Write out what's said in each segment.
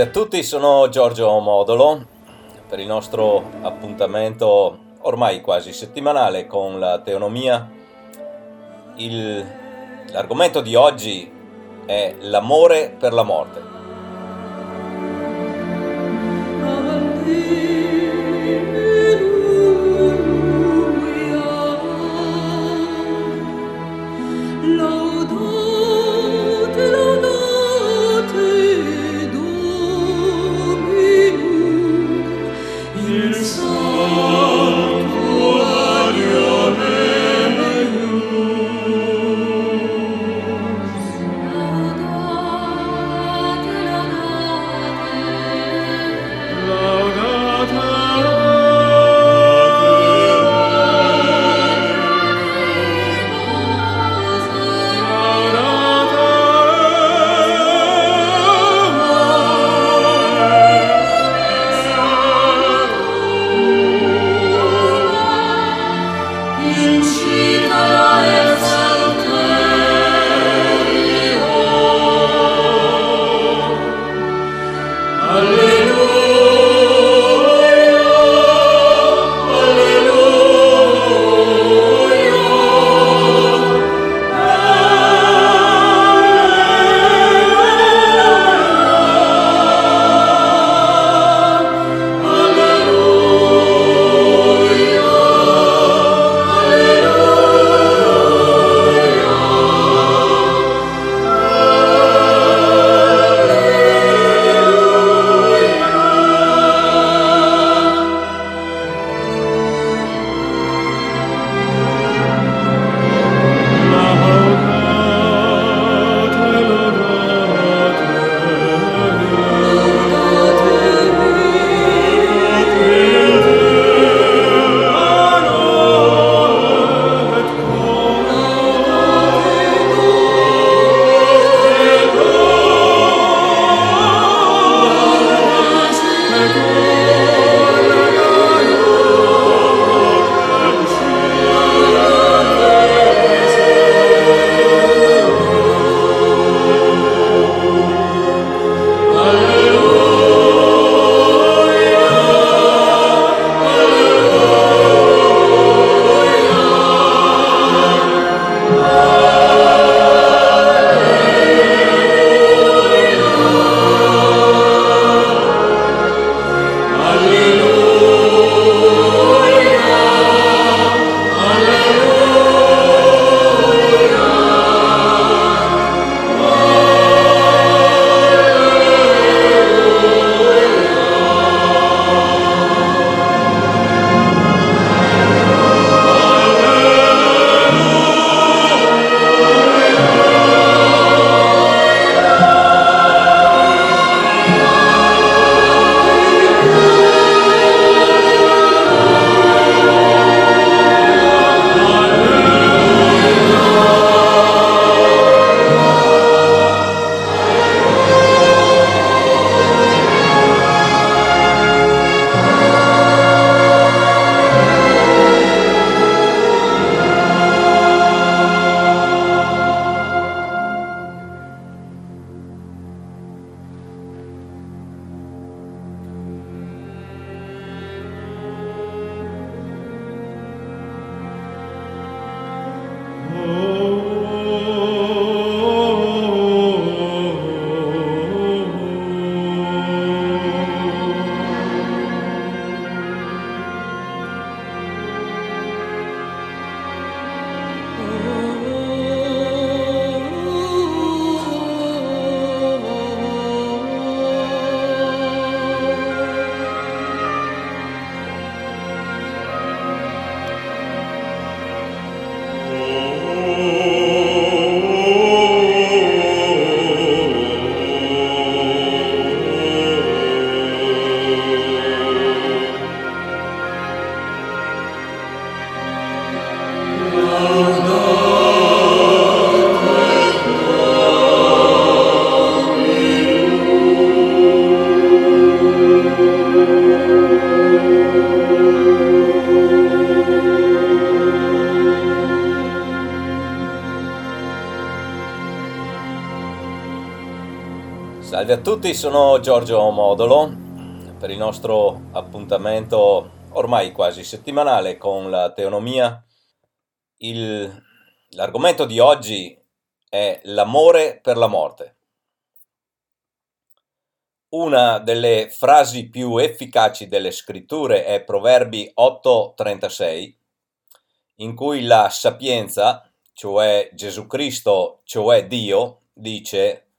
Salve a tutti, sono Giorgio Modolo per il nostro appuntamento ormai quasi settimanale con la teonomia. Il, l'argomento di oggi è l'amore per la morte. Tutti, sono Giorgio Modolo per il nostro appuntamento ormai quasi settimanale con la teonomia. Il, l'argomento di oggi è l'amore per la morte. Una delle frasi più efficaci delle scritture è Proverbi 8:36, in cui la sapienza, cioè Gesù Cristo, cioè Dio, dice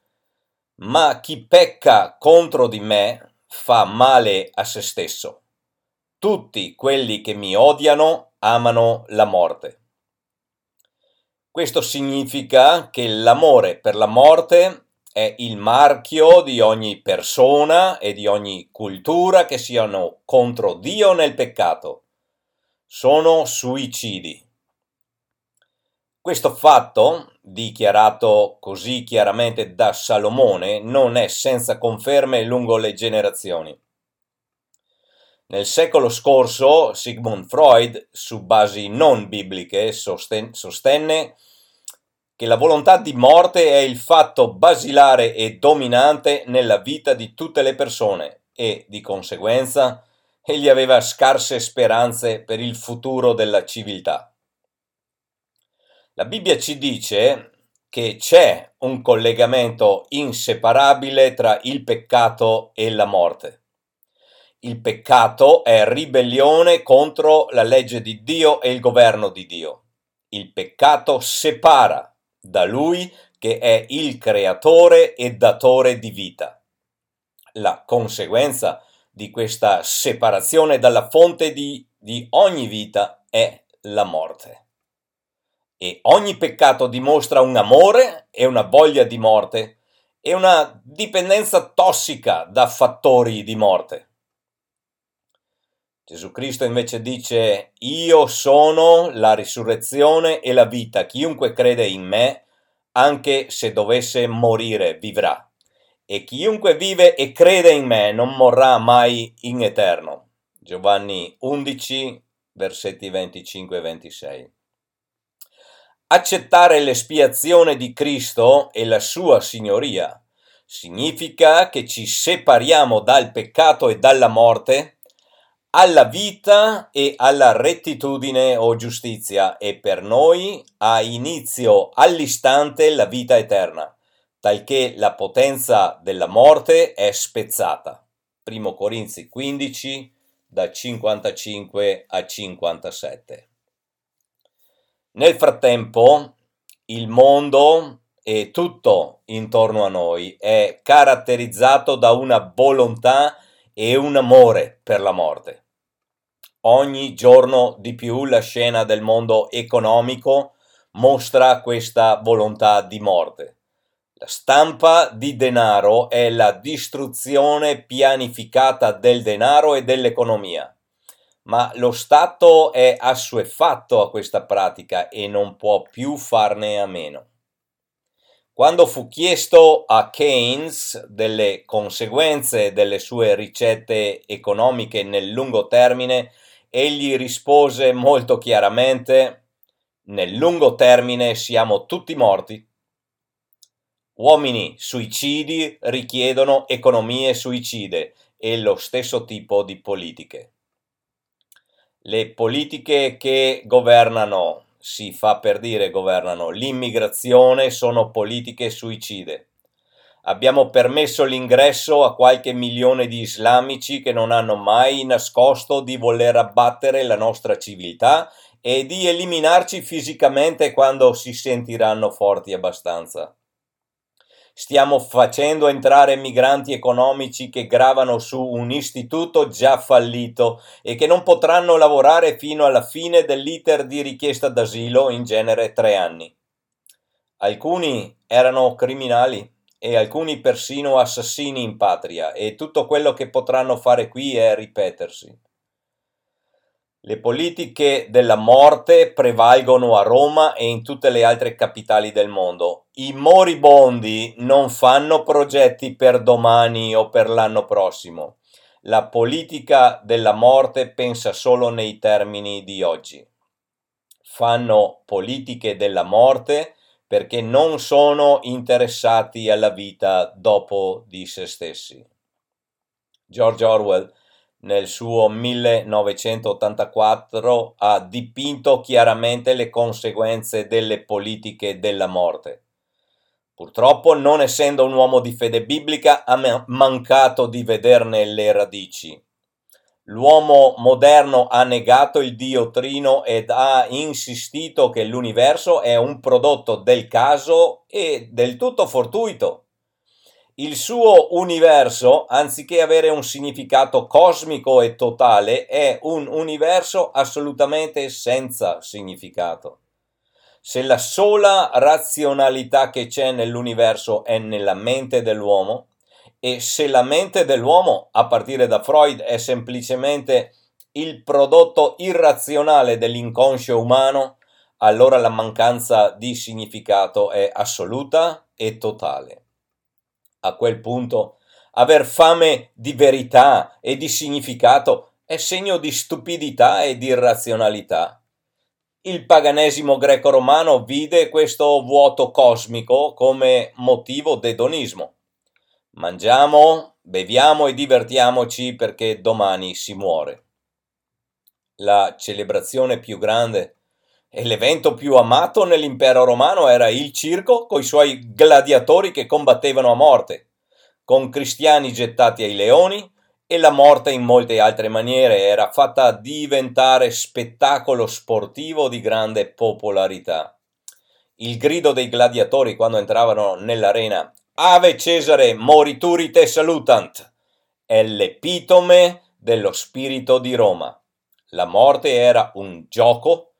ma chi pecca contro di me fa male a se stesso. Tutti quelli che mi odiano amano la morte. Questo significa che l'amore per la morte è il marchio di ogni persona e di ogni cultura che siano contro Dio nel peccato. Sono suicidi. Questo fatto, dichiarato così chiaramente da Salomone, non è senza conferme lungo le generazioni. Nel secolo scorso Sigmund Freud, su basi non bibliche, sostenne che la volontà di morte è il fatto basilare e dominante nella vita di tutte le persone e, di conseguenza, egli aveva scarse speranze per il futuro della civiltà. La Bibbia ci dice che c'è un collegamento inseparabile tra il peccato e la morte. Il peccato è ribellione contro la legge di Dio e il governo di Dio. Il peccato separa da Lui che è il creatore e datore di vita. La conseguenza di questa separazione dalla fonte di, di ogni vita è la morte e ogni peccato dimostra un amore e una voglia di morte e una dipendenza tossica da fattori di morte. Gesù Cristo invece dice, io sono la risurrezione e la vita, chiunque crede in me, anche se dovesse morire, vivrà. E chiunque vive e crede in me non morrà mai in eterno. Giovanni 11, versetti 25 e 26. Accettare l'espiazione di Cristo e la sua signoria significa che ci separiamo dal peccato e dalla morte alla vita e alla rettitudine o giustizia e per noi ha inizio all'istante la vita eterna, talché la potenza della morte è spezzata. 1 Corinzi 15 da 55 a 57. Nel frattempo, il mondo e tutto intorno a noi è caratterizzato da una volontà e un amore per la morte. Ogni giorno di più la scena del mondo economico mostra questa volontà di morte. La stampa di denaro è la distruzione pianificata del denaro e dell'economia ma lo Stato è assuefatto a questa pratica e non può più farne a meno. Quando fu chiesto a Keynes delle conseguenze delle sue ricette economiche nel lungo termine, egli rispose molto chiaramente nel lungo termine siamo tutti morti. Uomini suicidi richiedono economie suicide e lo stesso tipo di politiche. Le politiche che governano, si fa per dire governano, l'immigrazione sono politiche suicide. Abbiamo permesso l'ingresso a qualche milione di islamici che non hanno mai nascosto di voler abbattere la nostra civiltà e di eliminarci fisicamente quando si sentiranno forti abbastanza stiamo facendo entrare migranti economici che gravano su un istituto già fallito e che non potranno lavorare fino alla fine dell'iter di richiesta d'asilo, in genere tre anni. Alcuni erano criminali e alcuni persino assassini in patria e tutto quello che potranno fare qui è ripetersi. Le politiche della morte prevalgono a Roma e in tutte le altre capitali del mondo. I moribondi non fanno progetti per domani o per l'anno prossimo. La politica della morte pensa solo nei termini di oggi. Fanno politiche della morte perché non sono interessati alla vita dopo di se stessi. George Orwell nel suo 1984 ha dipinto chiaramente le conseguenze delle politiche della morte. Purtroppo, non essendo un uomo di fede biblica, ha mancato di vederne le radici. L'uomo moderno ha negato il Dio trino ed ha insistito che l'universo è un prodotto del caso e del tutto fortuito. Il suo universo, anziché avere un significato cosmico e totale, è un universo assolutamente senza significato. Se la sola razionalità che c'è nell'universo è nella mente dell'uomo, e se la mente dell'uomo, a partire da Freud, è semplicemente il prodotto irrazionale dell'inconscio umano, allora la mancanza di significato è assoluta e totale. A quel punto, aver fame di verità e di significato è segno di stupidità e di irrazionalità. Il paganesimo greco-romano vide questo vuoto cosmico come motivo d'edonismo Mangiamo, beviamo e divertiamoci perché domani si muore. La celebrazione più grande e l'evento più amato nell'impero romano era il circo coi suoi gladiatori che combattevano a morte, con cristiani gettati ai leoni e la morte in molte altre maniere era fatta diventare spettacolo sportivo di grande popolarità. Il grido dei gladiatori quando entravano nell'arena Ave Cesare morituri te salutant è l'epitome dello spirito di Roma. La morte era un gioco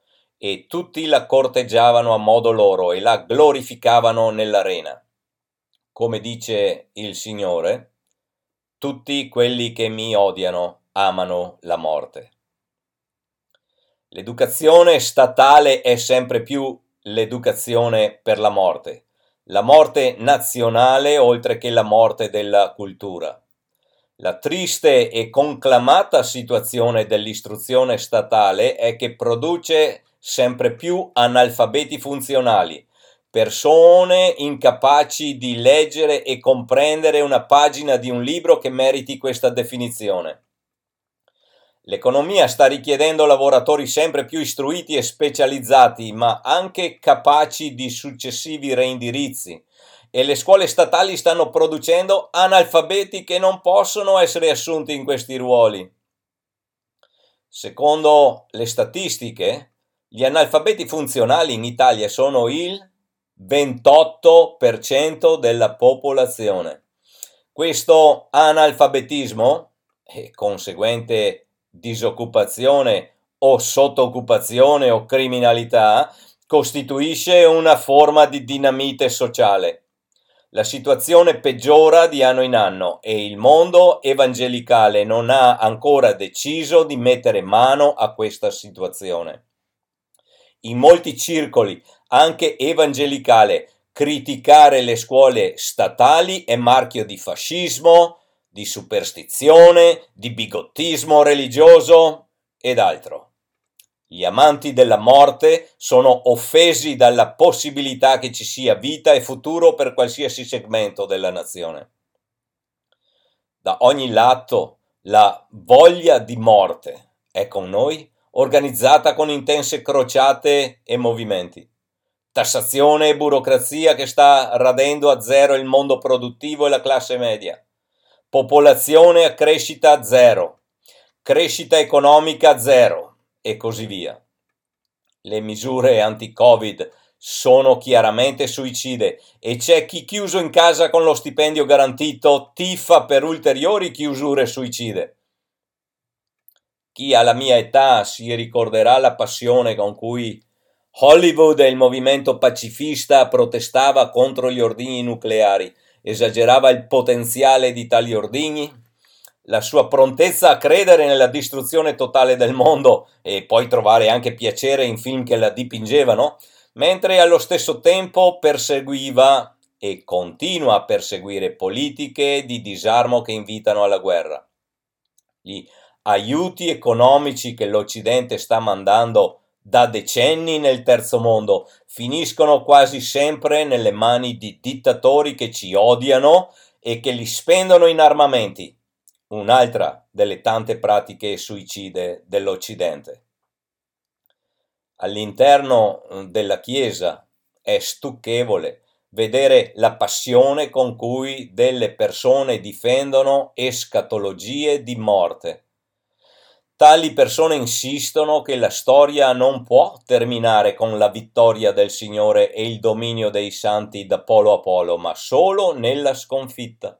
e tutti la corteggiavano a modo loro e la glorificavano nell'arena. Come dice il Signore, tutti quelli che mi odiano amano la morte. L'educazione statale è sempre più l'educazione per la morte la morte nazionale oltre che la morte della cultura. La triste e conclamata situazione dell'istruzione statale è che produce sempre più analfabeti funzionali, persone incapaci di leggere e comprendere una pagina di un libro che meriti questa definizione. L'economia sta richiedendo lavoratori sempre più istruiti e specializzati, ma anche capaci di successivi reindirizzi e le scuole statali stanno producendo analfabeti che non possono essere assunti in questi ruoli. Secondo le statistiche, gli analfabeti funzionali in Italia sono il 28% della popolazione. Questo analfabetismo e conseguente disoccupazione o sottooccupazione o criminalità costituisce una forma di dinamite sociale. La situazione peggiora di anno in anno e il mondo evangelicale non ha ancora deciso di mettere mano a questa situazione. In molti circoli, anche evangelicale, criticare le scuole statali è marchio di fascismo, di superstizione, di bigottismo religioso ed altro. Gli amanti della morte sono offesi dalla possibilità che ci sia vita e futuro per qualsiasi segmento della nazione. Da ogni lato la voglia di morte è con noi, organizzata con intense crociate e movimenti. Tassazione e burocrazia che sta radendo a zero il mondo produttivo e la classe media popolazione a crescita zero, crescita economica zero e così via. Le misure anti-Covid sono chiaramente suicide e c'è chi chiuso in casa con lo stipendio garantito tifa per ulteriori chiusure suicide. Chi ha la mia età si ricorderà la passione con cui Hollywood e il movimento pacifista protestava contro gli ordini nucleari. Esagerava il potenziale di tali ordigni, la sua prontezza a credere nella distruzione totale del mondo e poi trovare anche piacere in film che la dipingevano, mentre allo stesso tempo perseguiva e continua a perseguire politiche di disarmo che invitano alla guerra. Gli aiuti economici che l'Occidente sta mandando da decenni nel terzo mondo finiscono quasi sempre nelle mani di dittatori che ci odiano e che li spendono in armamenti, un'altra delle tante pratiche suicide dell'Occidente. All'interno mm, della Chiesa è stucchevole vedere la passione con cui delle persone difendono escatologie di morte. Tali persone insistono che la storia non può terminare con la vittoria del Signore e il dominio dei santi da polo a polo, ma solo nella sconfitta.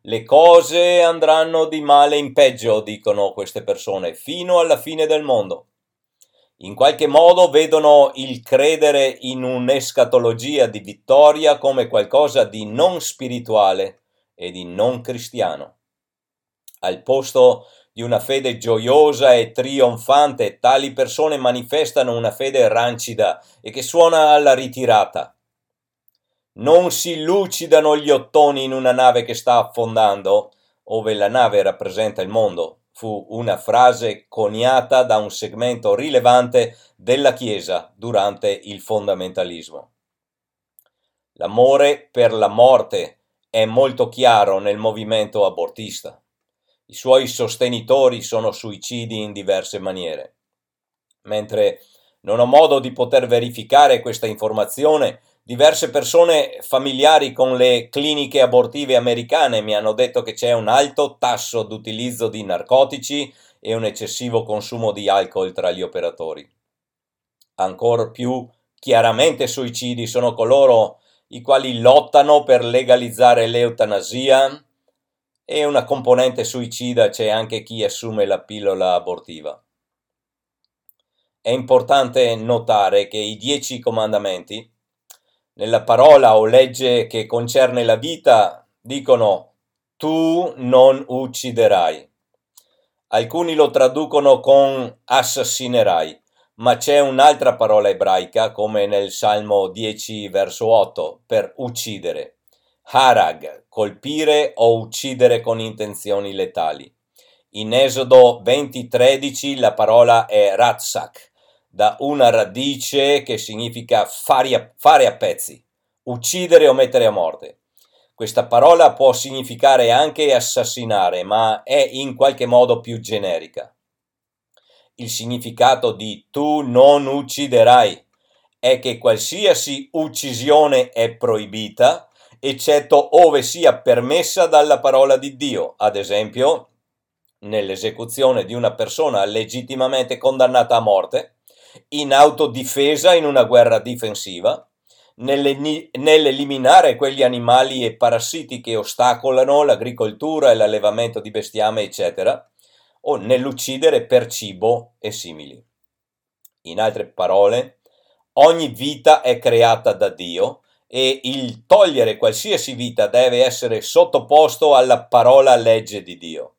Le cose andranno di male in peggio, dicono queste persone, fino alla fine del mondo in qualche modo vedono il credere in un'escatologia di vittoria come qualcosa di non spirituale e di non cristiano. Al posto di una fede gioiosa e trionfante, tali persone manifestano una fede rancida e che suona alla ritirata. Non si lucidano gli ottoni in una nave che sta affondando, ove la nave rappresenta il mondo, fu una frase coniata da un segmento rilevante della Chiesa durante il fondamentalismo. L'amore per la morte è molto chiaro nel movimento abortista. I suoi sostenitori sono suicidi in diverse maniere. Mentre non ho modo di poter verificare questa informazione, Diverse persone familiari con le cliniche abortive americane mi hanno detto che c'è un alto tasso d'utilizzo di narcotici e un eccessivo consumo di alcol tra gli operatori. Ancora più chiaramente suicidi sono coloro i quali lottano per legalizzare l'eutanasia e una componente suicida c'è anche chi assume la pillola abortiva. È importante notare che i dieci comandamenti nella parola o legge che concerne la vita dicono tu non ucciderai. Alcuni lo traducono con assassinerai, ma c'è un'altra parola ebraica, come nel Salmo 10, verso 8, per uccidere. Harag, colpire o uccidere con intenzioni letali. In Esodo 20:13 la parola è ratzak, da una radice che significa fare a, fare a pezzi, uccidere o mettere a morte. Questa parola può significare anche assassinare, ma è in qualche modo più generica. Il significato di tu non ucciderai è che qualsiasi uccisione è proibita, eccetto ove sia permessa dalla parola di Dio, ad esempio nell'esecuzione di una persona legittimamente condannata a morte, in autodifesa in una guerra difensiva, nell'eliminare quegli animali e parassiti che ostacolano l'agricoltura e l'allevamento di bestiame, eccetera, o nell'uccidere per cibo e simili. In altre parole, ogni vita è creata da Dio e il togliere qualsiasi vita deve essere sottoposto alla parola legge di Dio.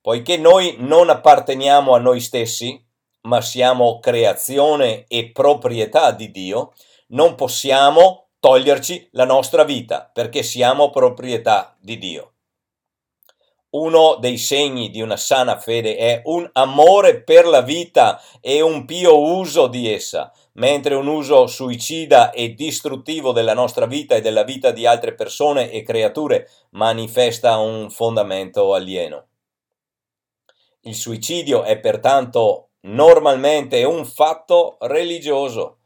Poiché noi non apparteniamo a noi stessi, ma siamo creazione e proprietà di Dio, non possiamo toglierci la nostra vita perché siamo proprietà di Dio. Uno dei segni di una sana fede è un amore per la vita e un pio uso di essa, mentre un uso suicida e distruttivo della nostra vita e della vita di altre persone e creature manifesta un fondamento alieno. Il suicidio è pertanto normalmente un fatto religioso.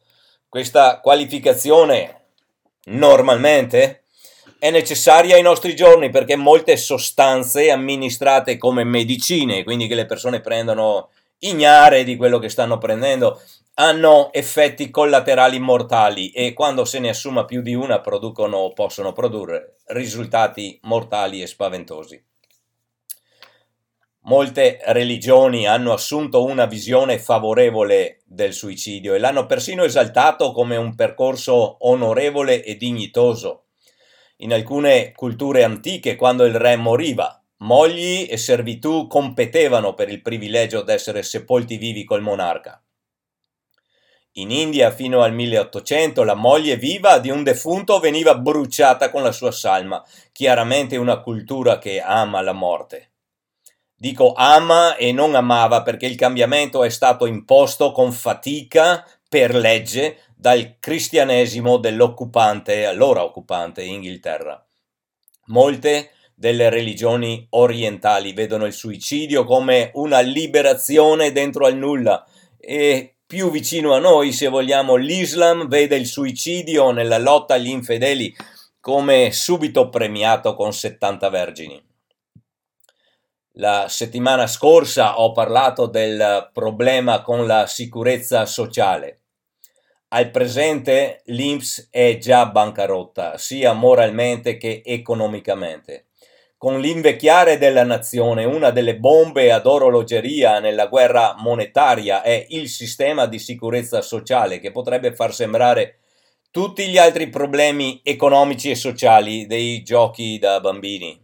Questa qualificazione normalmente è necessaria ai nostri giorni perché molte sostanze amministrate come medicine, quindi che le persone prendono ignare di quello che stanno prendendo, hanno effetti collaterali mortali e quando se ne assuma più di una producono possono produrre risultati mortali e spaventosi. Molte religioni hanno assunto una visione favorevole del suicidio e l'hanno persino esaltato come un percorso onorevole e dignitoso. In alcune culture antiche, quando il re moriva, mogli e servitù competevano per il privilegio d'essere sepolti vivi col monarca. In India fino al 1800 la moglie viva di un defunto veniva bruciata con la sua salma, chiaramente una cultura che ama la morte. Dico ama e non amava perché il cambiamento è stato imposto con fatica per legge dal cristianesimo dell'occupante, allora occupante, Inghilterra. Molte delle religioni orientali vedono il suicidio come una liberazione dentro al nulla e più vicino a noi, se vogliamo, l'Islam vede il suicidio nella lotta agli infedeli come subito premiato con 70 vergini. La settimana scorsa ho parlato del problema con la sicurezza sociale. Al presente l'INPS è già bancarotta, sia moralmente che economicamente. Con l'invecchiare della nazione, una delle bombe ad orologeria nella guerra monetaria è il sistema di sicurezza sociale che potrebbe far sembrare tutti gli altri problemi economici e sociali dei giochi da bambini.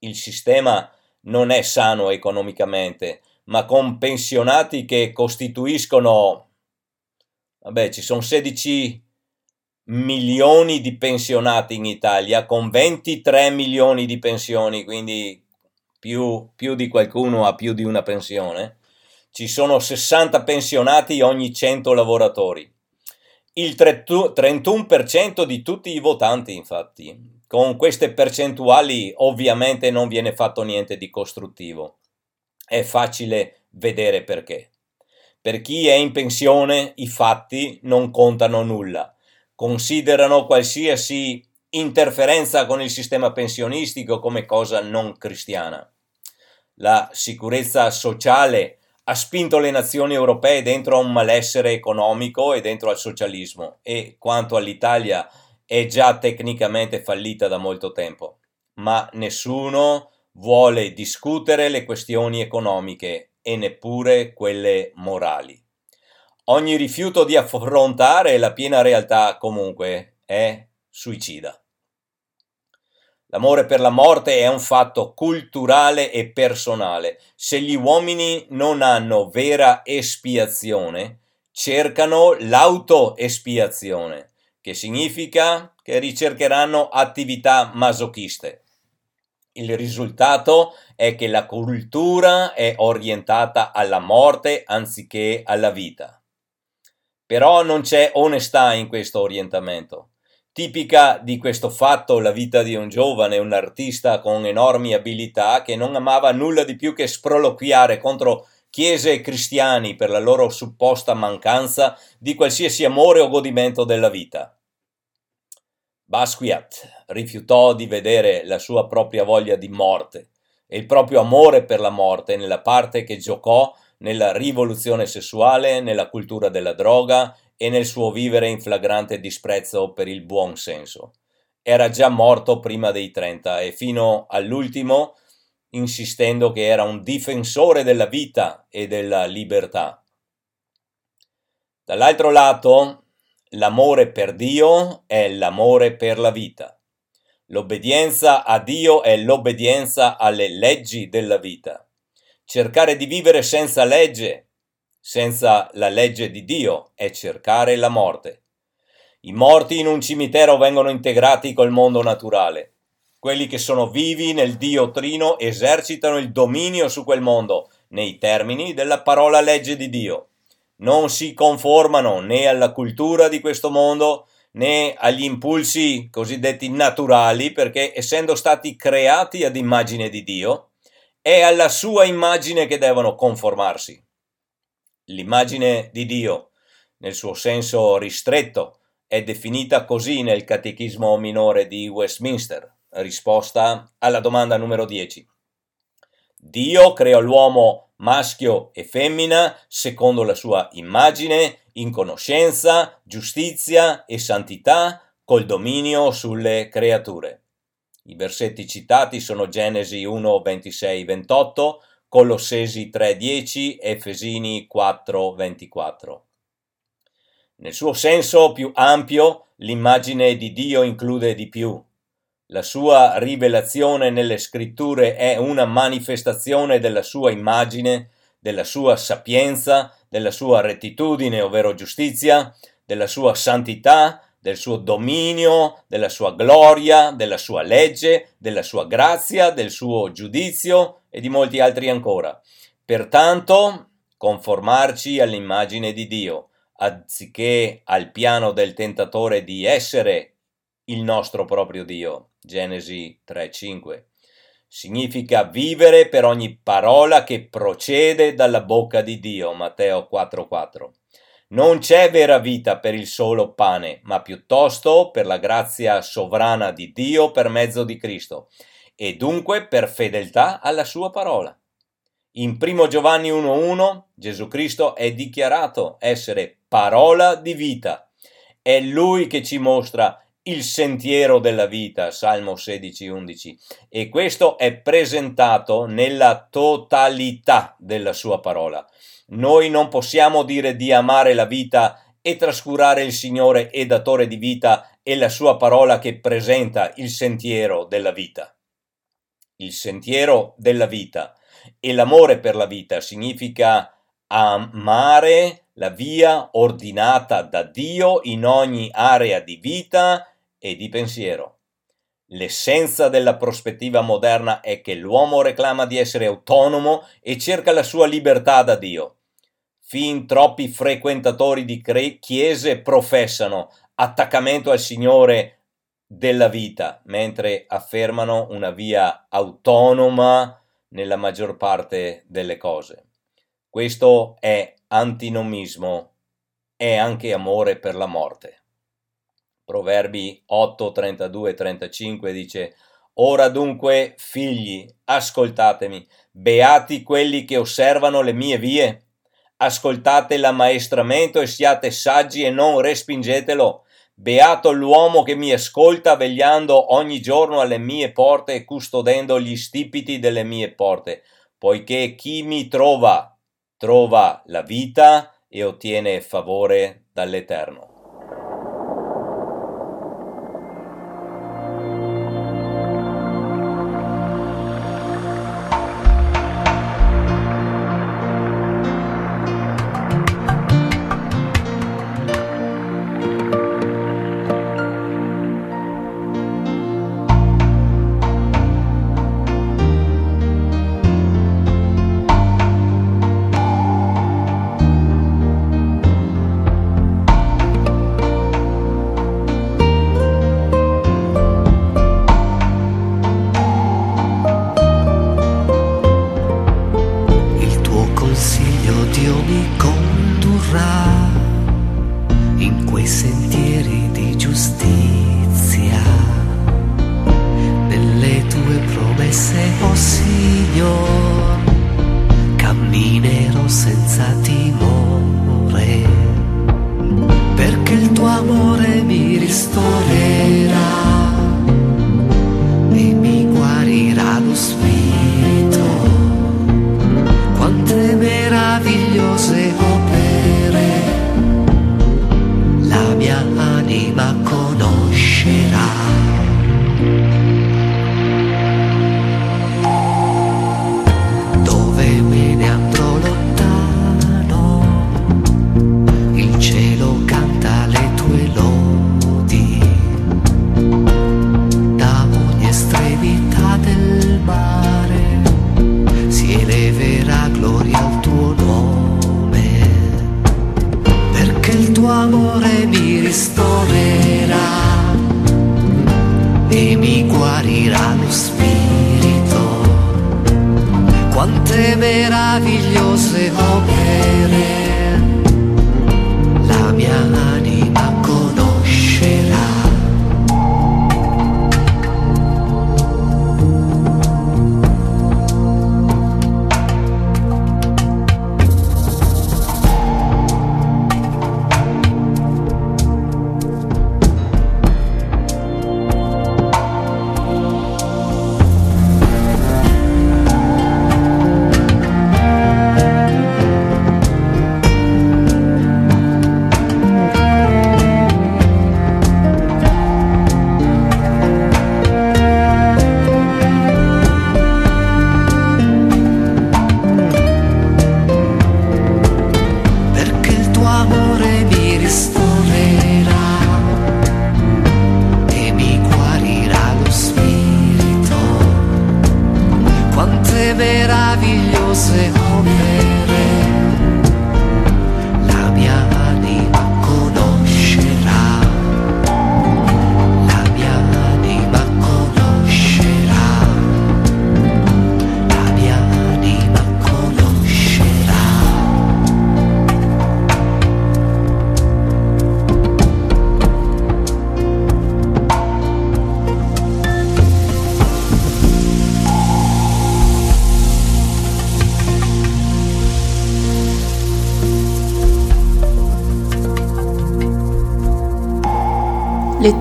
Il sistema non è sano economicamente, ma con pensionati che costituiscono, vabbè, ci sono 16 milioni di pensionati in Italia, con 23 milioni di pensioni, quindi più, più di qualcuno ha più di una pensione. Ci sono 60 pensionati ogni 100 lavoratori il 31% di tutti i votanti, infatti. Con queste percentuali ovviamente non viene fatto niente di costruttivo. È facile vedere perché. Per chi è in pensione i fatti non contano nulla. Considerano qualsiasi interferenza con il sistema pensionistico come cosa non cristiana. La sicurezza sociale ha spinto le nazioni europee dentro a un malessere economico e dentro al socialismo e quanto all'Italia è già tecnicamente fallita da molto tempo, ma nessuno vuole discutere le questioni economiche e neppure quelle morali. Ogni rifiuto di affrontare la piena realtà comunque è suicida. L'amore per la morte è un fatto culturale e personale. Se gli uomini non hanno vera espiazione, cercano l'autoespiazione, che significa che ricercheranno attività masochiste. Il risultato è che la cultura è orientata alla morte anziché alla vita. Però non c'è onestà in questo orientamento. Tipica di questo fatto la vita di un giovane, un artista con enormi abilità che non amava nulla di più che sproloquiare contro chiese e cristiani per la loro supposta mancanza di qualsiasi amore o godimento della vita. Basquiat rifiutò di vedere la sua propria voglia di morte e il proprio amore per la morte nella parte che giocò nella rivoluzione sessuale, nella cultura della droga e nel suo vivere in flagrante disprezzo per il buon senso. Era già morto prima dei 30 e fino all'ultimo insistendo che era un difensore della vita e della libertà. Dall'altro lato, l'amore per Dio è l'amore per la vita. L'obbedienza a Dio è l'obbedienza alle leggi della vita. Cercare di vivere senza legge senza la legge di Dio è cercare la morte. I morti in un cimitero vengono integrati col mondo naturale. Quelli che sono vivi nel Dio Trino esercitano il dominio su quel mondo, nei termini della parola legge di Dio. Non si conformano né alla cultura di questo mondo né agli impulsi cosiddetti naturali, perché essendo stati creati ad immagine di Dio, è alla sua immagine che devono conformarsi l'immagine di Dio, nel suo senso ristretto, è definita così nel Catechismo minore di Westminster, risposta alla domanda numero 10. Dio creò l'uomo maschio e femmina secondo la sua immagine, in conoscenza, giustizia e santità, col dominio sulle creature. I versetti citati sono Genesi 1, 26, 28, Colossesi 3:10, Efesini 4:24. Nel suo senso più ampio, l'immagine di Dio include di più. La sua rivelazione nelle scritture è una manifestazione della sua immagine, della sua sapienza, della sua rettitudine, ovvero giustizia, della sua santità, del suo dominio, della sua gloria, della sua legge, della sua grazia, del suo giudizio e di molti altri ancora. Pertanto, conformarci all'immagine di Dio, anziché al piano del tentatore di essere il nostro proprio Dio. Genesi 3:5. Significa vivere per ogni parola che procede dalla bocca di Dio. Matteo 4:4. Non c'è vera vita per il solo pane, ma piuttosto per la grazia sovrana di Dio per mezzo di Cristo, e dunque per fedeltà alla sua parola. In 1 Giovanni 1.1 Gesù Cristo è dichiarato essere parola di vita. È Lui che ci mostra il sentiero della vita, Salmo 16.11, e questo è presentato nella totalità della sua parola. Noi non possiamo dire di amare la vita e trascurare il Signore e datore di vita e la sua parola che presenta il sentiero della vita. Il sentiero della vita e l'amore per la vita significa amare la via ordinata da Dio in ogni area di vita e di pensiero. L'essenza della prospettiva moderna è che l'uomo reclama di essere autonomo e cerca la sua libertà da Dio. Fin troppi frequentatori di chiese professano attaccamento al Signore della vita, mentre affermano una via autonoma nella maggior parte delle cose. Questo è antinomismo, è anche amore per la morte. Proverbi 8, 32 e 35 dice Ora dunque, figli, ascoltatemi, beati quelli che osservano le mie vie. Ascoltate l'ammaestramento e siate saggi e non respingetelo. Beato l'uomo che mi ascolta vegliando ogni giorno alle mie porte e custodendo gli stipiti delle mie porte, poiché chi mi trova, trova la vita e ottiene favore dall'Eterno.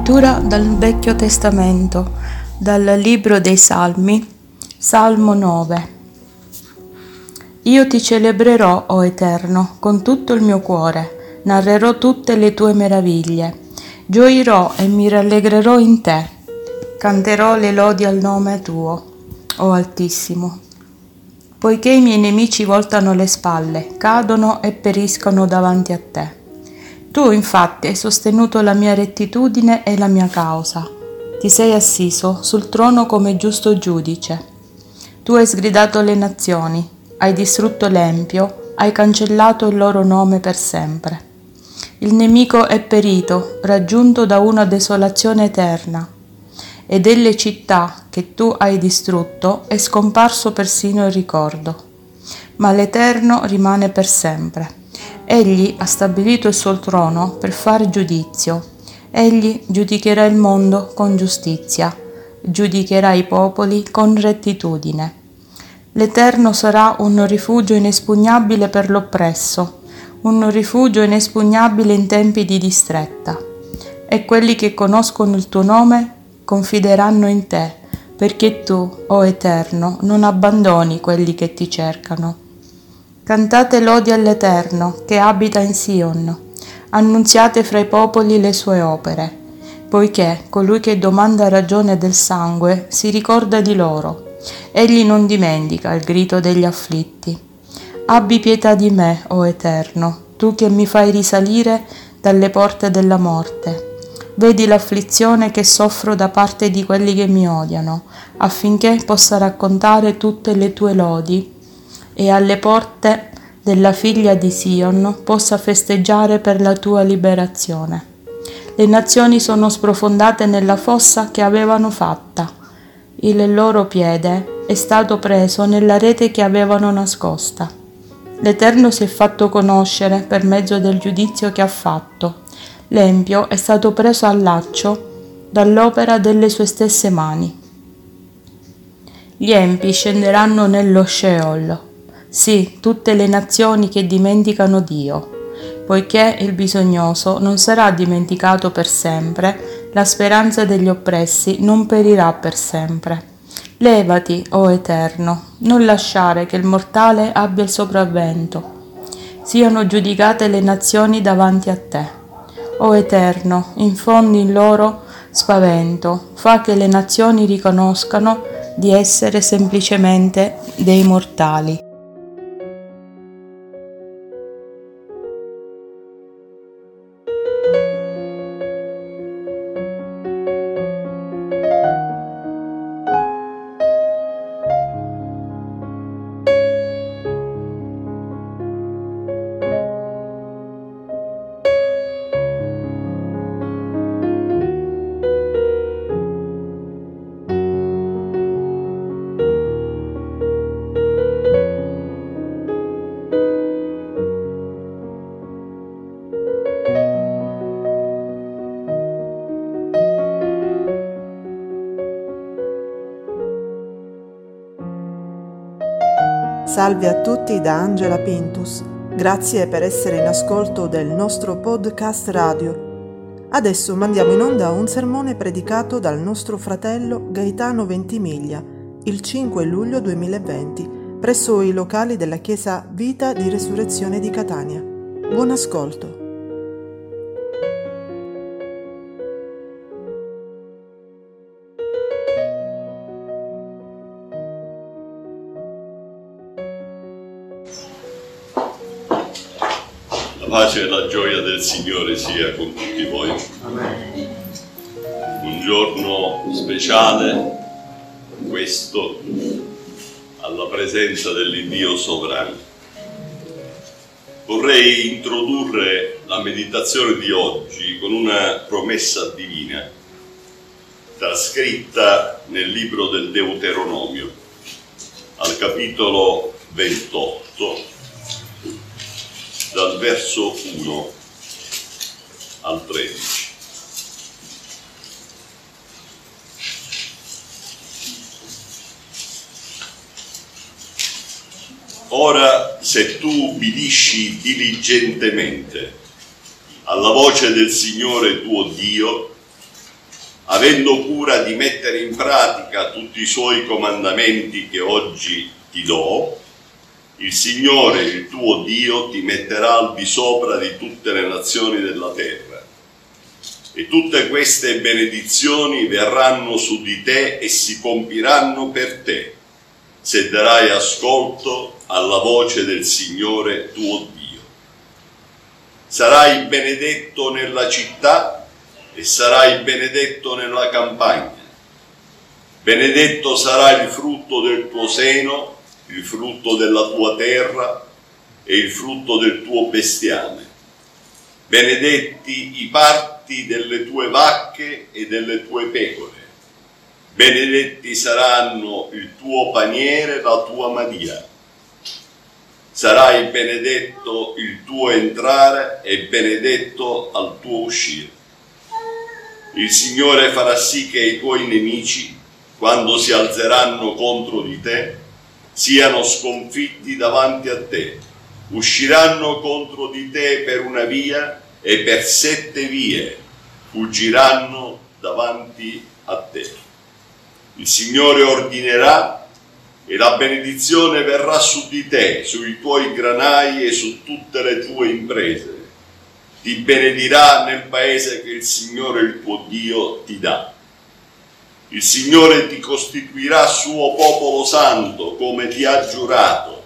Lettura dal Vecchio Testamento, dal Libro dei Salmi, Salmo 9. Io ti celebrerò, o Eterno, con tutto il mio cuore, narrerò tutte le tue meraviglie, gioirò e mi rallegrerò in te, canterò le lodi al nome tuo, o Altissimo. Poiché i miei nemici voltano le spalle, cadono e periscono davanti a te. Tu infatti hai sostenuto la mia rettitudine e la mia causa. Ti sei assiso sul trono come giusto giudice. Tu hai sgridato le nazioni, hai distrutto l'empio, hai cancellato il loro nome per sempre. Il nemico è perito, raggiunto da una desolazione eterna, e delle città che tu hai distrutto è scomparso persino il ricordo. Ma l'Eterno rimane per sempre. Egli ha stabilito il suo trono per fare giudizio. Egli giudicherà il mondo con giustizia, giudicherà i popoli con rettitudine. L'Eterno sarà un rifugio inespugnabile per l'oppresso, un rifugio inespugnabile in tempi di distretta. E quelli che conoscono il tuo nome confideranno in te, perché tu, o Eterno, non abbandoni quelli che ti cercano. Cantate lodi all'Eterno, che abita in Sion. Annunziate fra i popoli le sue opere, poiché colui che domanda ragione del sangue si ricorda di loro. Egli non dimentica il grido degli afflitti. Abbi pietà di me, o Eterno, tu che mi fai risalire dalle porte della morte. Vedi l'afflizione che soffro da parte di quelli che mi odiano, affinché possa raccontare tutte le tue lodi e alle porte della figlia di Sion possa festeggiare per la tua liberazione. Le nazioni sono sprofondate nella fossa che avevano fatta. Il loro piede è stato preso nella rete che avevano nascosta. L'Eterno si è fatto conoscere per mezzo del giudizio che ha fatto. L'empio è stato preso al laccio dall'opera delle sue stesse mani. Gli empi scenderanno nello Sheol, sì, tutte le nazioni che dimenticano Dio, poiché il bisognoso non sarà dimenticato per sempre, la speranza degli oppressi non perirà per sempre. Levati, o Eterno, non lasciare che il mortale abbia il sopravvento. Siano giudicate le nazioni davanti a te. O Eterno, infondi in loro spavento, fa che le nazioni riconoscano di essere semplicemente dei mortali. Salve a tutti da Angela Pintus. Grazie per essere in ascolto del nostro podcast radio. Adesso mandiamo in onda un sermone predicato dal nostro fratello Gaetano Ventimiglia il 5 luglio 2020 presso i locali della Chiesa Vita di Resurrezione di Catania. Buon ascolto. Pace e la gioia del Signore sia con tutti voi. Un giorno speciale, questo, alla presenza dell'Iddio sovrano. Vorrei introdurre la meditazione di oggi con una promessa divina, trascritta nel libro del Deuteronomio, al capitolo 28, dal verso 1 al 13. Ora, se tu ubbidisci diligentemente alla voce del Signore tuo Dio, avendo cura di mettere in pratica tutti i suoi comandamenti che oggi ti do, il Signore, il tuo Dio, ti metterà al di sopra di tutte le nazioni della terra. E tutte queste benedizioni verranno su di te e si compiranno per te, se darai ascolto alla voce del Signore tuo Dio. Sarai benedetto nella città e sarai benedetto nella campagna. Benedetto sarà il frutto del tuo seno, il frutto della tua terra e il frutto del tuo bestiame. Benedetti i parti delle tue vacche e delle tue pecore. Benedetti saranno il tuo paniere, la tua madia. Sarai benedetto il tuo entrare e benedetto al tuo uscire. Il Signore farà sì che i tuoi nemici, quando si alzeranno contro di te, siano sconfitti davanti a te. Usciranno contro di te per una via e per sette vie fuggiranno davanti a te. Il Signore ordinerà e la benedizione verrà su di te, sui tuoi granai e su tutte le tue imprese. Ti benedirà nel paese che il Signore il tuo Dio ti dà. Il Signore ti costituirà suo popolo santo come ti ha giurato,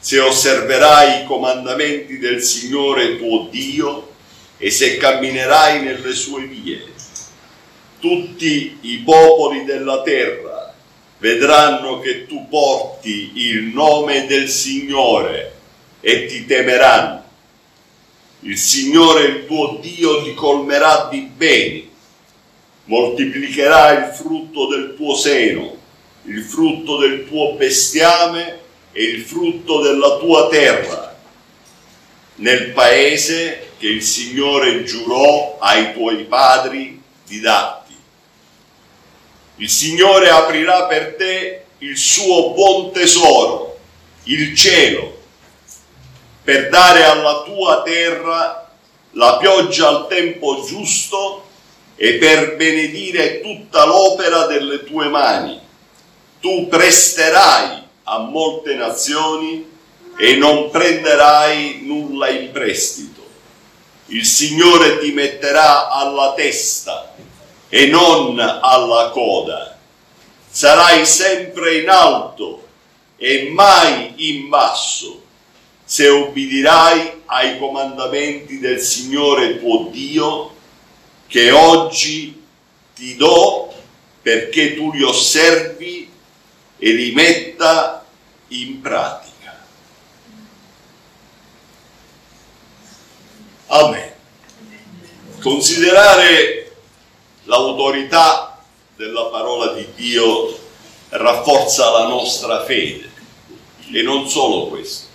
se osserverai i comandamenti del Signore tuo Dio e se camminerai nelle sue vie. Tutti i popoli della terra vedranno che tu porti il nome del Signore e ti temeranno. Il Signore il tuo Dio ti colmerà di beni moltiplicherà il frutto del tuo seno, il frutto del tuo bestiame e il frutto della tua terra, nel paese che il Signore giurò ai tuoi padri di darti. Il Signore aprirà per te il suo buon tesoro, il cielo, per dare alla tua terra la pioggia al tempo giusto e per benedire tutta l'opera delle tue mani. Tu presterai a molte nazioni e non prenderai nulla in prestito. Il Signore ti metterà alla testa e non alla coda. Sarai sempre in alto e mai in basso se ubbidirai ai comandamenti del Signore tuo Dio che oggi ti do perché tu li osservi e li metta in pratica. Amen. Considerare l'autorità della parola di Dio rafforza la nostra fede e non solo questo,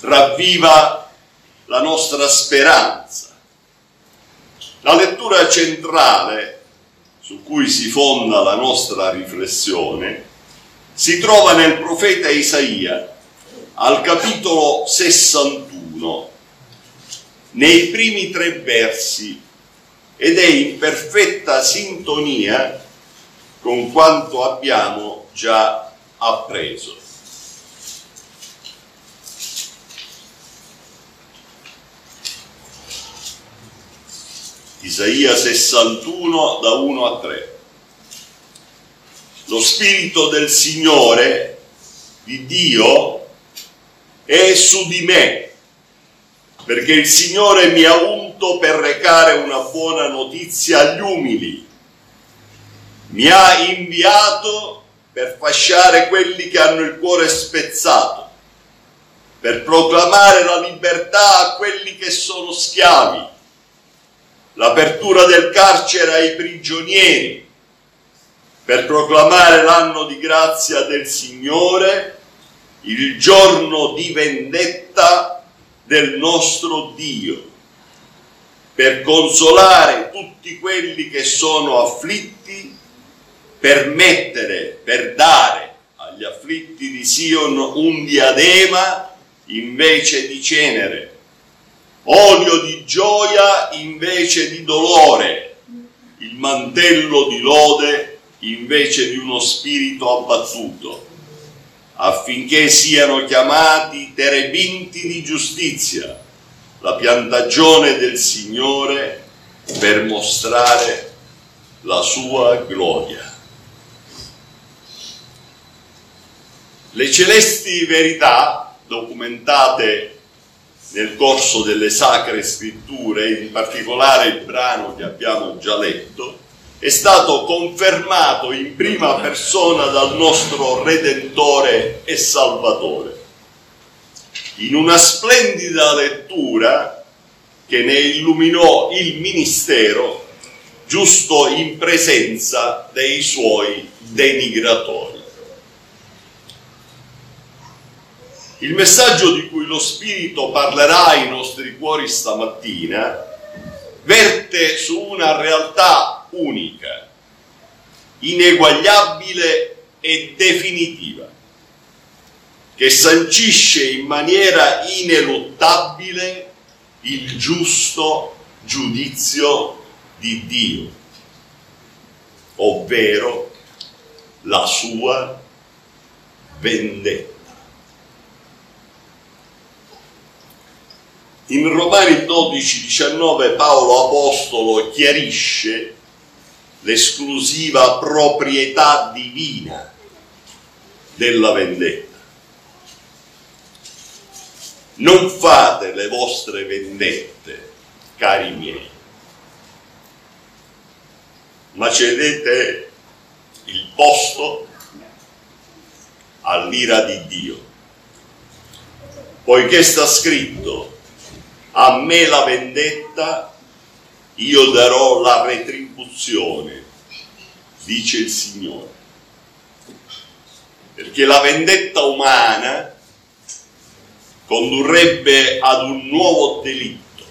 ravviva la nostra speranza. La lettura centrale su cui si fonda la nostra riflessione si trova nel profeta Isaia al capitolo 61, nei primi tre versi, ed è in perfetta sintonia con quanto abbiamo già appreso. Isaia 61 da 1 a 3. Lo spirito del Signore, di Dio, è su di me, perché il Signore mi ha unto per recare una buona notizia agli umili. Mi ha inviato per fasciare quelli che hanno il cuore spezzato, per proclamare la libertà a quelli che sono schiavi, l'apertura del carcere ai prigionieri, per proclamare l'anno di grazia del Signore, il giorno di vendetta del nostro Dio, per consolare tutti quelli che sono afflitti, per mettere, per dare agli afflitti di Sion un diadema invece di cenere, olio di gioia invece di dolore, il mantello di lode invece di uno spirito abbattuto, affinché siano chiamati terebinti di giustizia, la piantagione del Signore per mostrare la sua gloria. Le celesti verità documentate nel corso delle sacre scritture, in particolare il brano che abbiamo già letto, è stato confermato in prima persona dal nostro Redentore e Salvatore. In una splendida lettura che ne illuminò il ministero giusto in presenza dei suoi denigratori. Il messaggio di cui lo Spirito parlerà ai nostri cuori stamattina verte su una realtà unica, ineguagliabile e definitiva, che sancisce in maniera ineluttabile il giusto giudizio di Dio, ovvero la sua vendetta. In Romani 12, 19 Paolo Apostolo chiarisce l'esclusiva proprietà divina della vendetta. Non fate le vostre vendette, cari miei, ma cedete il posto all'ira di Dio. Poiché sta scritto, a me la vendetta, io darò la retribuzione, dice il Signore. Perché la vendetta umana condurrebbe ad un nuovo delitto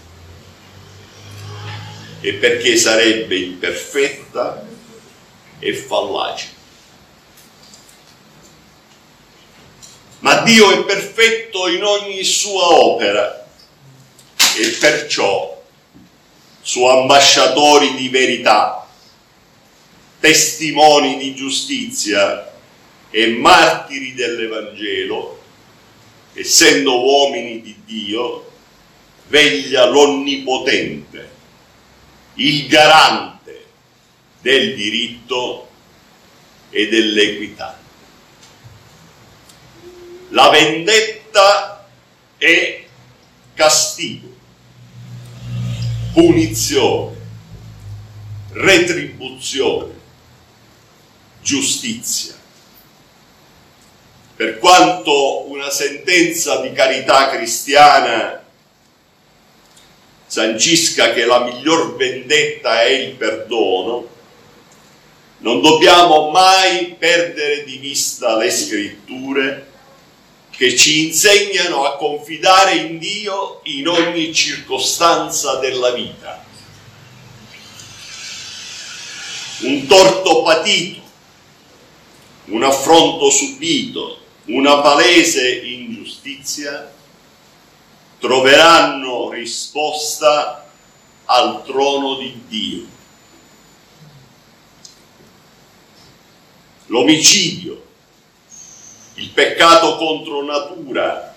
e perché sarebbe imperfetta e fallace. Ma Dio è perfetto in ogni sua opera e perciò su ambasciatori di verità, testimoni di giustizia e martiri dell'Evangelo, essendo uomini di Dio, veglia l'Onnipotente, il garante del diritto e dell'equità. La vendetta è castigo punizione, retribuzione, giustizia. Per quanto una sentenza di carità cristiana sancisca che la miglior vendetta è il perdono, non dobbiamo mai perdere di vista le scritture che ci insegnano a confidare in Dio in ogni circostanza della vita. Un torto patito, un affronto subito, una palese ingiustizia troveranno risposta al trono di Dio. L'omicidio, il peccato contro natura,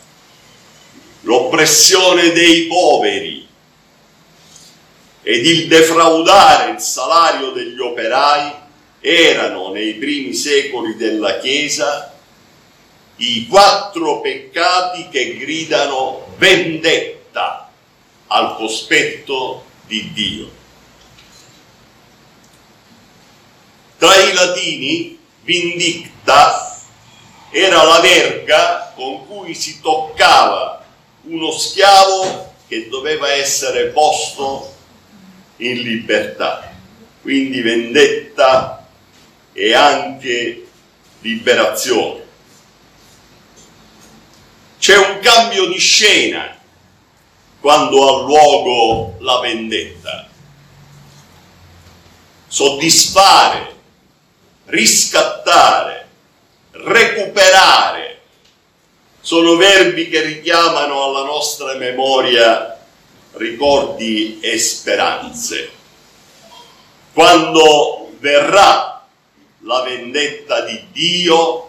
l'oppressione dei poveri ed il defraudare il salario degli operai erano nei primi secoli della Chiesa i quattro peccati che gridano vendetta al cospetto di Dio. Tra i latini vindicta era la verga con cui si toccava uno schiavo che doveva essere posto in libertà. Quindi vendetta e anche liberazione. C'è un cambio di scena quando ha luogo la vendetta. Soddisfare, riscattare, recuperare sono verbi che richiamano alla nostra memoria ricordi e speranze. Quando verrà la vendetta di Dio,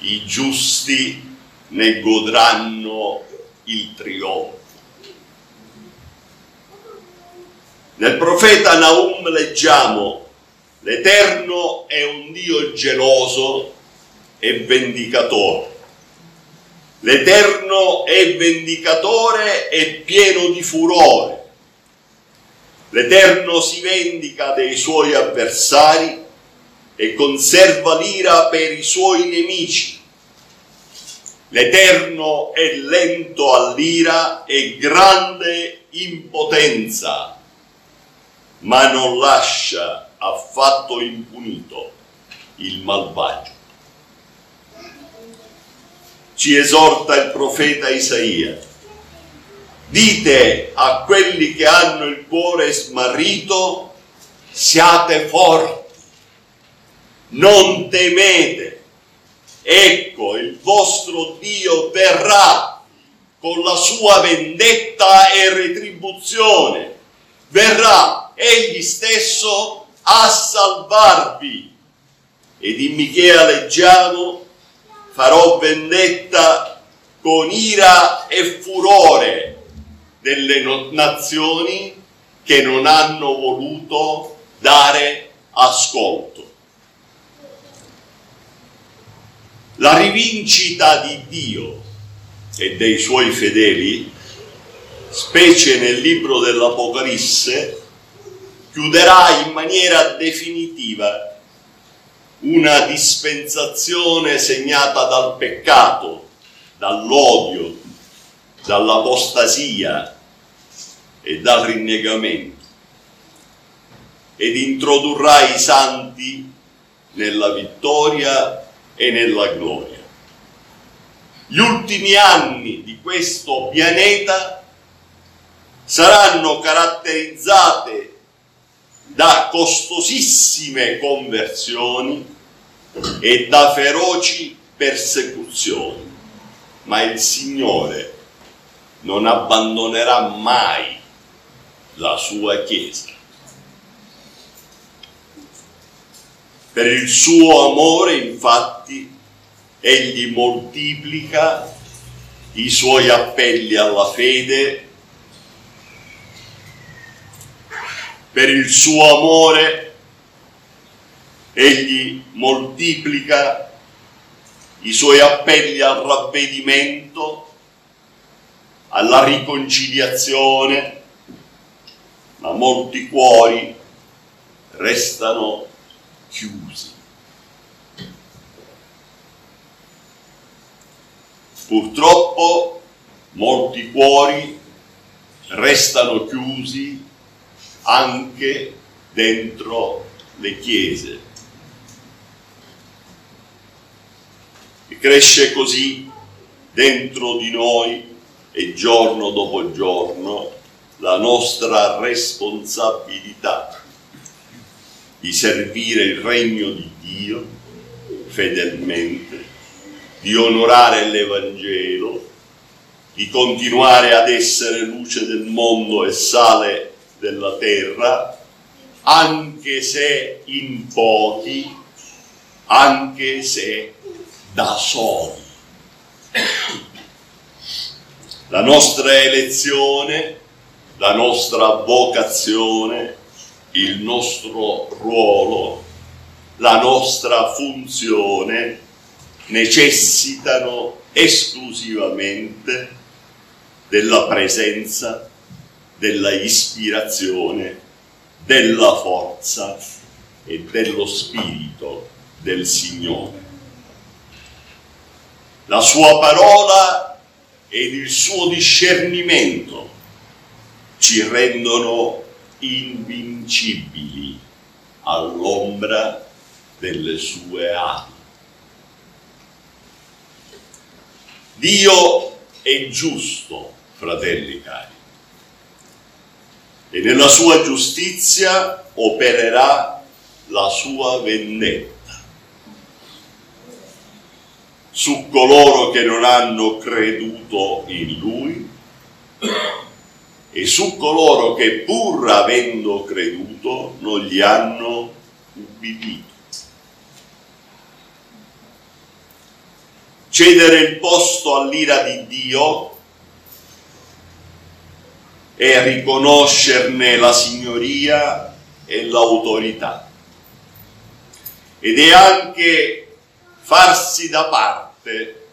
i giusti ne godranno il trionfo. Nel profeta Naum leggiamo l'Eterno è un Dio geloso e vendicatore. L'Eterno è vendicatore e pieno di furore. L'Eterno si vendica dei suoi avversari e conserva l'ira per i suoi nemici. L'Eterno è lento all'ira e grande in potenza, ma non lascia affatto impunito il malvagio. Ci esorta il profeta Isaia. Dite a quelli che hanno il cuore smarrito, siate forti, non temete. Ecco, il vostro Dio verrà con la sua vendetta e retribuzione. Verrà egli stesso a salvarvi. Ed in Michea leggiamo, farò vendetta con ira e furore delle no- nazioni che non hanno voluto dare ascolto. La rivincita di Dio e dei suoi fedeli, specie nel libro dell'Apocalisse, chiuderà in maniera definitiva una dispensazione segnata dal peccato, dall'odio, dall'apostasia e dal rinnegamento ed introdurrà i santi nella vittoria e nella gloria. Gli ultimi anni di questo pianeta saranno caratterizzate da costosissime conversioni e da feroci persecuzioni, ma il Signore non abbandonerà mai la sua Chiesa. Per il suo amore, infatti, egli moltiplica i suoi appelli alla fede per il suo amore egli moltiplica i suoi appelli al ravvedimento, alla riconciliazione, ma molti cuori restano chiusi. Purtroppo molti cuori restano chiusi anche dentro le chiese. E cresce così dentro di noi e giorno dopo giorno la nostra responsabilità di servire il regno di Dio fedelmente, di onorare l'Evangelo, di continuare ad essere luce del mondo e sale della terra, anche se in pochi, anche se da soli. La nostra elezione, la nostra vocazione, il nostro ruolo, la nostra funzione necessitano esclusivamente della presenza, della ispirazione, della forza e dello Spirito del Signore. La sua parola ed il suo discernimento ci rendono invincibili all'ombra delle sue ali. Dio è giusto, fratelli cari, e nella sua giustizia opererà la sua vendetta su coloro che non hanno creduto in Lui e su coloro che pur avendo creduto non gli hanno ubbidito. Cedere il posto all'ira di Dio e riconoscerne la signoria e l'autorità. Ed è anche farsi da parte,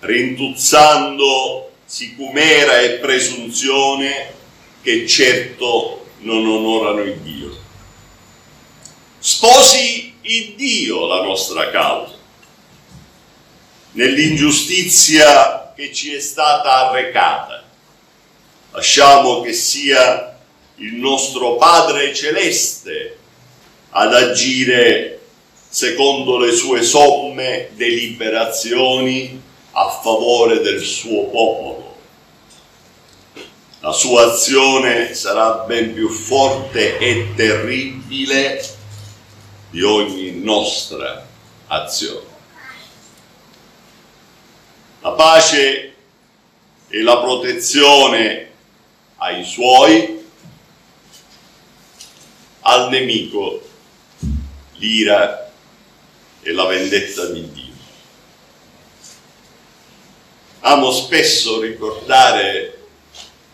rintuzzando sicumera e presunzione che certo non onorano il Dio. Sposi il Dio la nostra causa, nell'ingiustizia che ci è stata arrecata. Lasciamo che sia il nostro Padre Celeste ad agire secondo le sue somme deliberazioni a favore del suo popolo. La sua azione sarà ben più forte e terribile di ogni nostra azione. La pace e la protezione ai suoi, al nemico l'ira e la vendetta di Dio. Amo spesso ricordare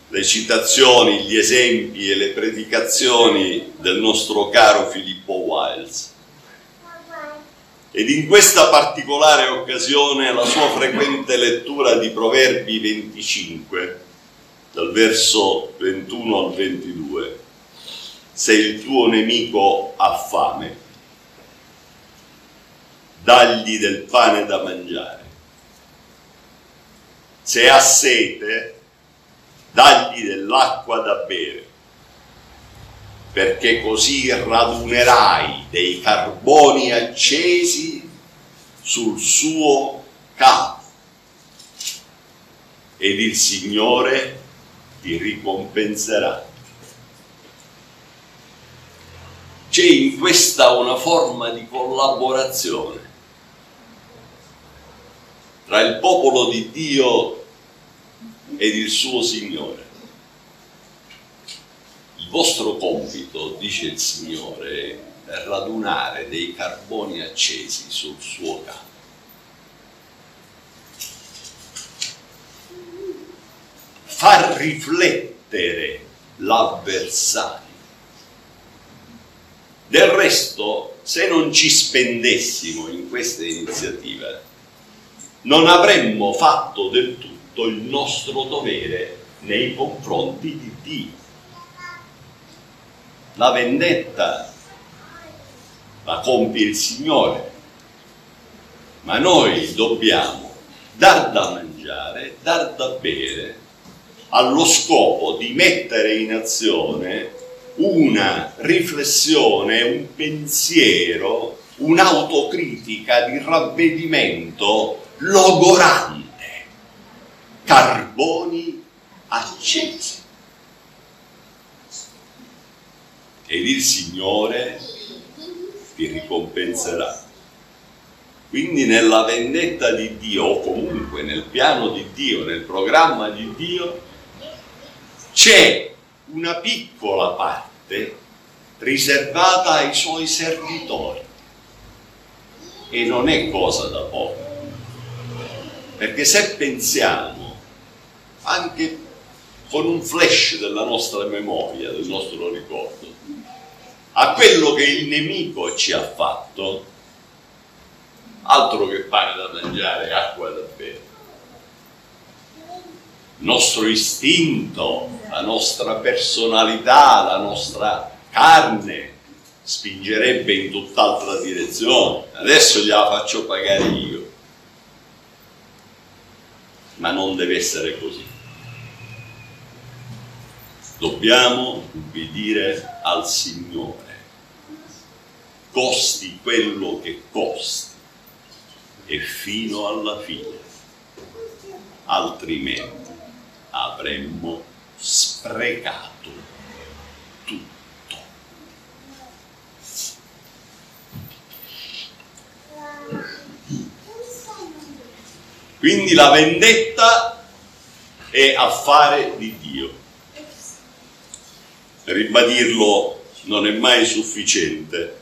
le citazioni, gli esempi e le predicazioni del nostro caro Filippo Wiles. Ed in questa particolare occasione la sua frequente lettura di Proverbi 25, dal verso 21 al 22. Se il tuo nemico ha fame, dagli del pane da mangiare. Se ha sete, dagli dell'acqua da bere, perché così radunerai dei carboni accesi sul suo capo ed il Signore ti ricompenserà. C'è in questa una forma di collaborazione tra il popolo di Dio ed il suo Signore. Il vostro compito, dice il Signore, è radunare dei carboni accesi sul suo capo. Far riflettere l'avversario. Del resto, se non ci spendessimo in questa iniziativa, non avremmo fatto del tutto il nostro dovere nei confronti di Dio. La vendetta la compie il Signore, ma noi dobbiamo dar da mangiare, dar da bere, allo scopo di mettere in azione una riflessione, un pensiero, un'autocritica di ravvedimento logorante, carboni accesi. Ed il Signore ti ricompenserà. Quindi nella vendetta di Dio, o comunque nel piano di Dio, nel programma di Dio, c'è una piccola parte riservata ai suoi servitori. E non è cosa da poco. Perché se pensiamo, anche con un flash della nostra memoria, del nostro ricordo, a quello che il nemico ci ha fatto, altro che pane da mangiare, acqua da bere. Il nostro istinto, la nostra personalità, la nostra carne spingerebbe in tutt'altra direzione. Adesso gliela faccio pagare io. Ma non deve essere così. Dobbiamo ubbidire al Signore, costi quello che costi, e fino alla fine, altrimenti avremmo sprecato tutto. Quindi la vendetta è affare di Dio. Ribadirlo non è mai sufficiente,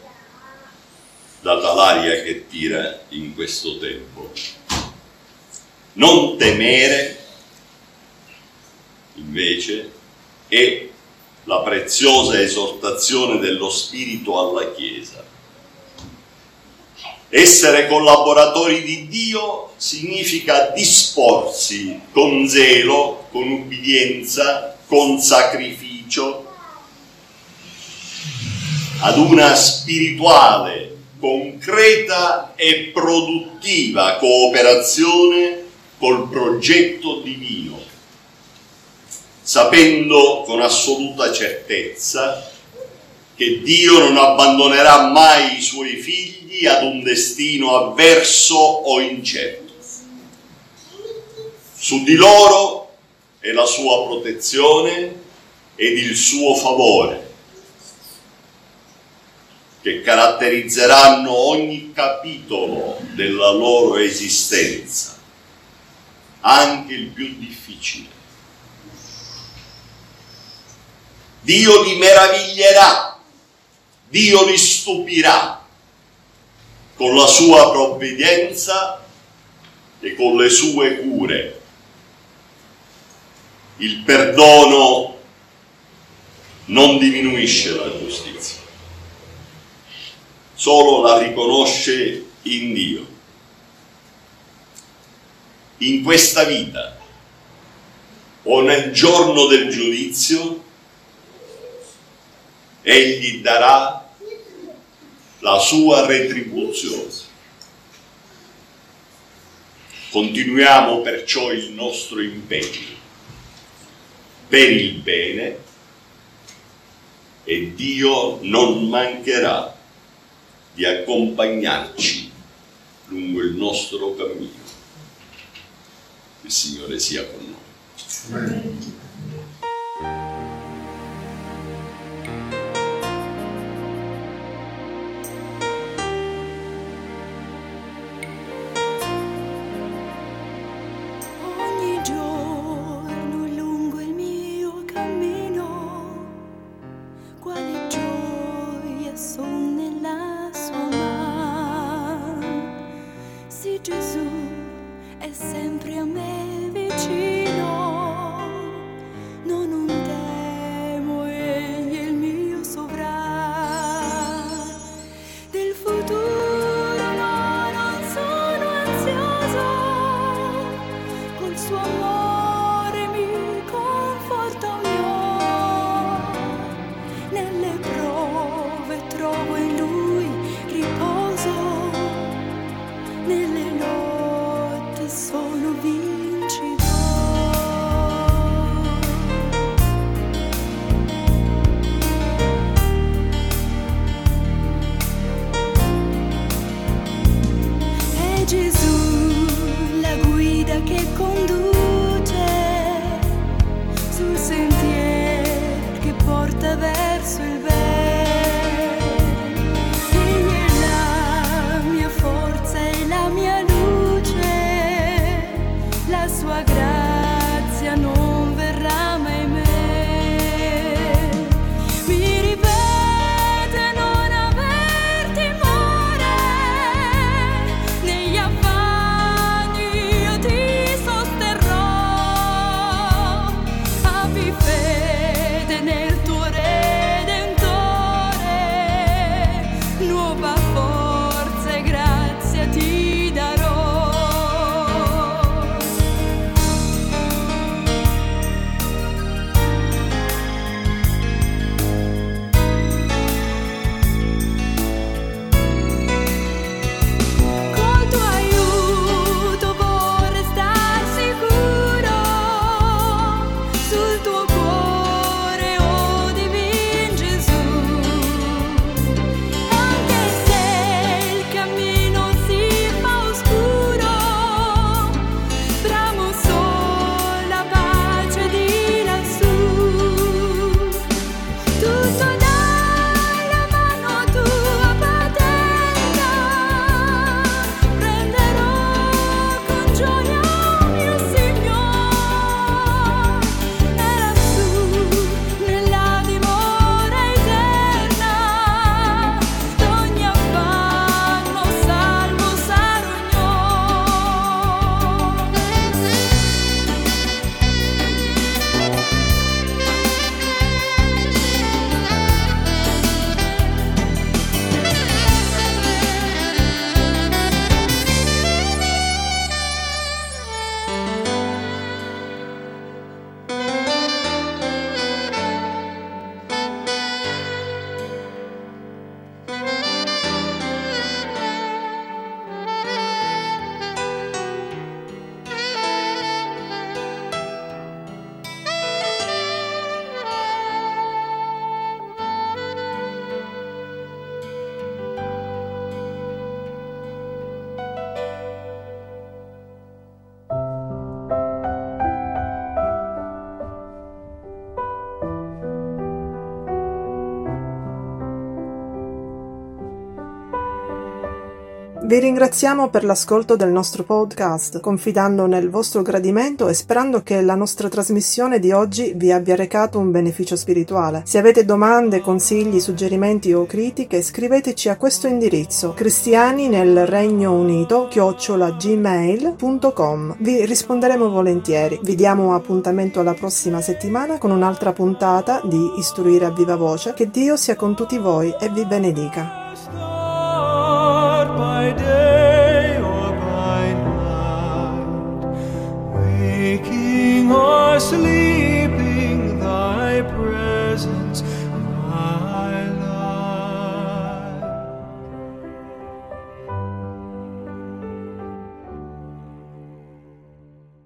data l'aria che tira in questo tempo. Non temere, invece, è la preziosa esortazione dello Spirito alla Chiesa. Essere collaboratori di Dio significa disporsi con zelo, con ubbidienza, con sacrificio ad una spirituale, concreta e produttiva cooperazione col progetto divino, sapendo con assoluta certezza che Dio non abbandonerà mai i suoi figli ad un destino avverso o incerto. Su di loro è la sua protezione ed il suo favore che caratterizzeranno ogni capitolo della loro esistenza, anche il più difficile. Dio li meraviglierà, Dio li stupirà con la sua provvidenza e con le sue cure. Il perdono non diminuisce la giustizia, solo la riconosce in Dio. In questa vita o nel giorno del giudizio, Egli darà la sua retribuzione. Continuiamo perciò il nostro impegno per il bene e Dio non mancherà di accompagnarci lungo il nostro cammino. Il Signore sia con noi. Ogni Vi ringraziamo per l'ascolto del nostro podcast, confidando nel vostro gradimento e sperando che la nostra trasmissione di oggi vi abbia recato un beneficio spirituale. Se avete domande, consigli, suggerimenti o critiche, scriveteci a questo indirizzo cristiani nel Regno Unito chiocciolagmail.com. Vi risponderemo volentieri. Vi diamo appuntamento alla prossima settimana con un'altra puntata di Istruire a viva voce. Che Dio sia con tutti voi e vi benedica. Sleeping, thy presence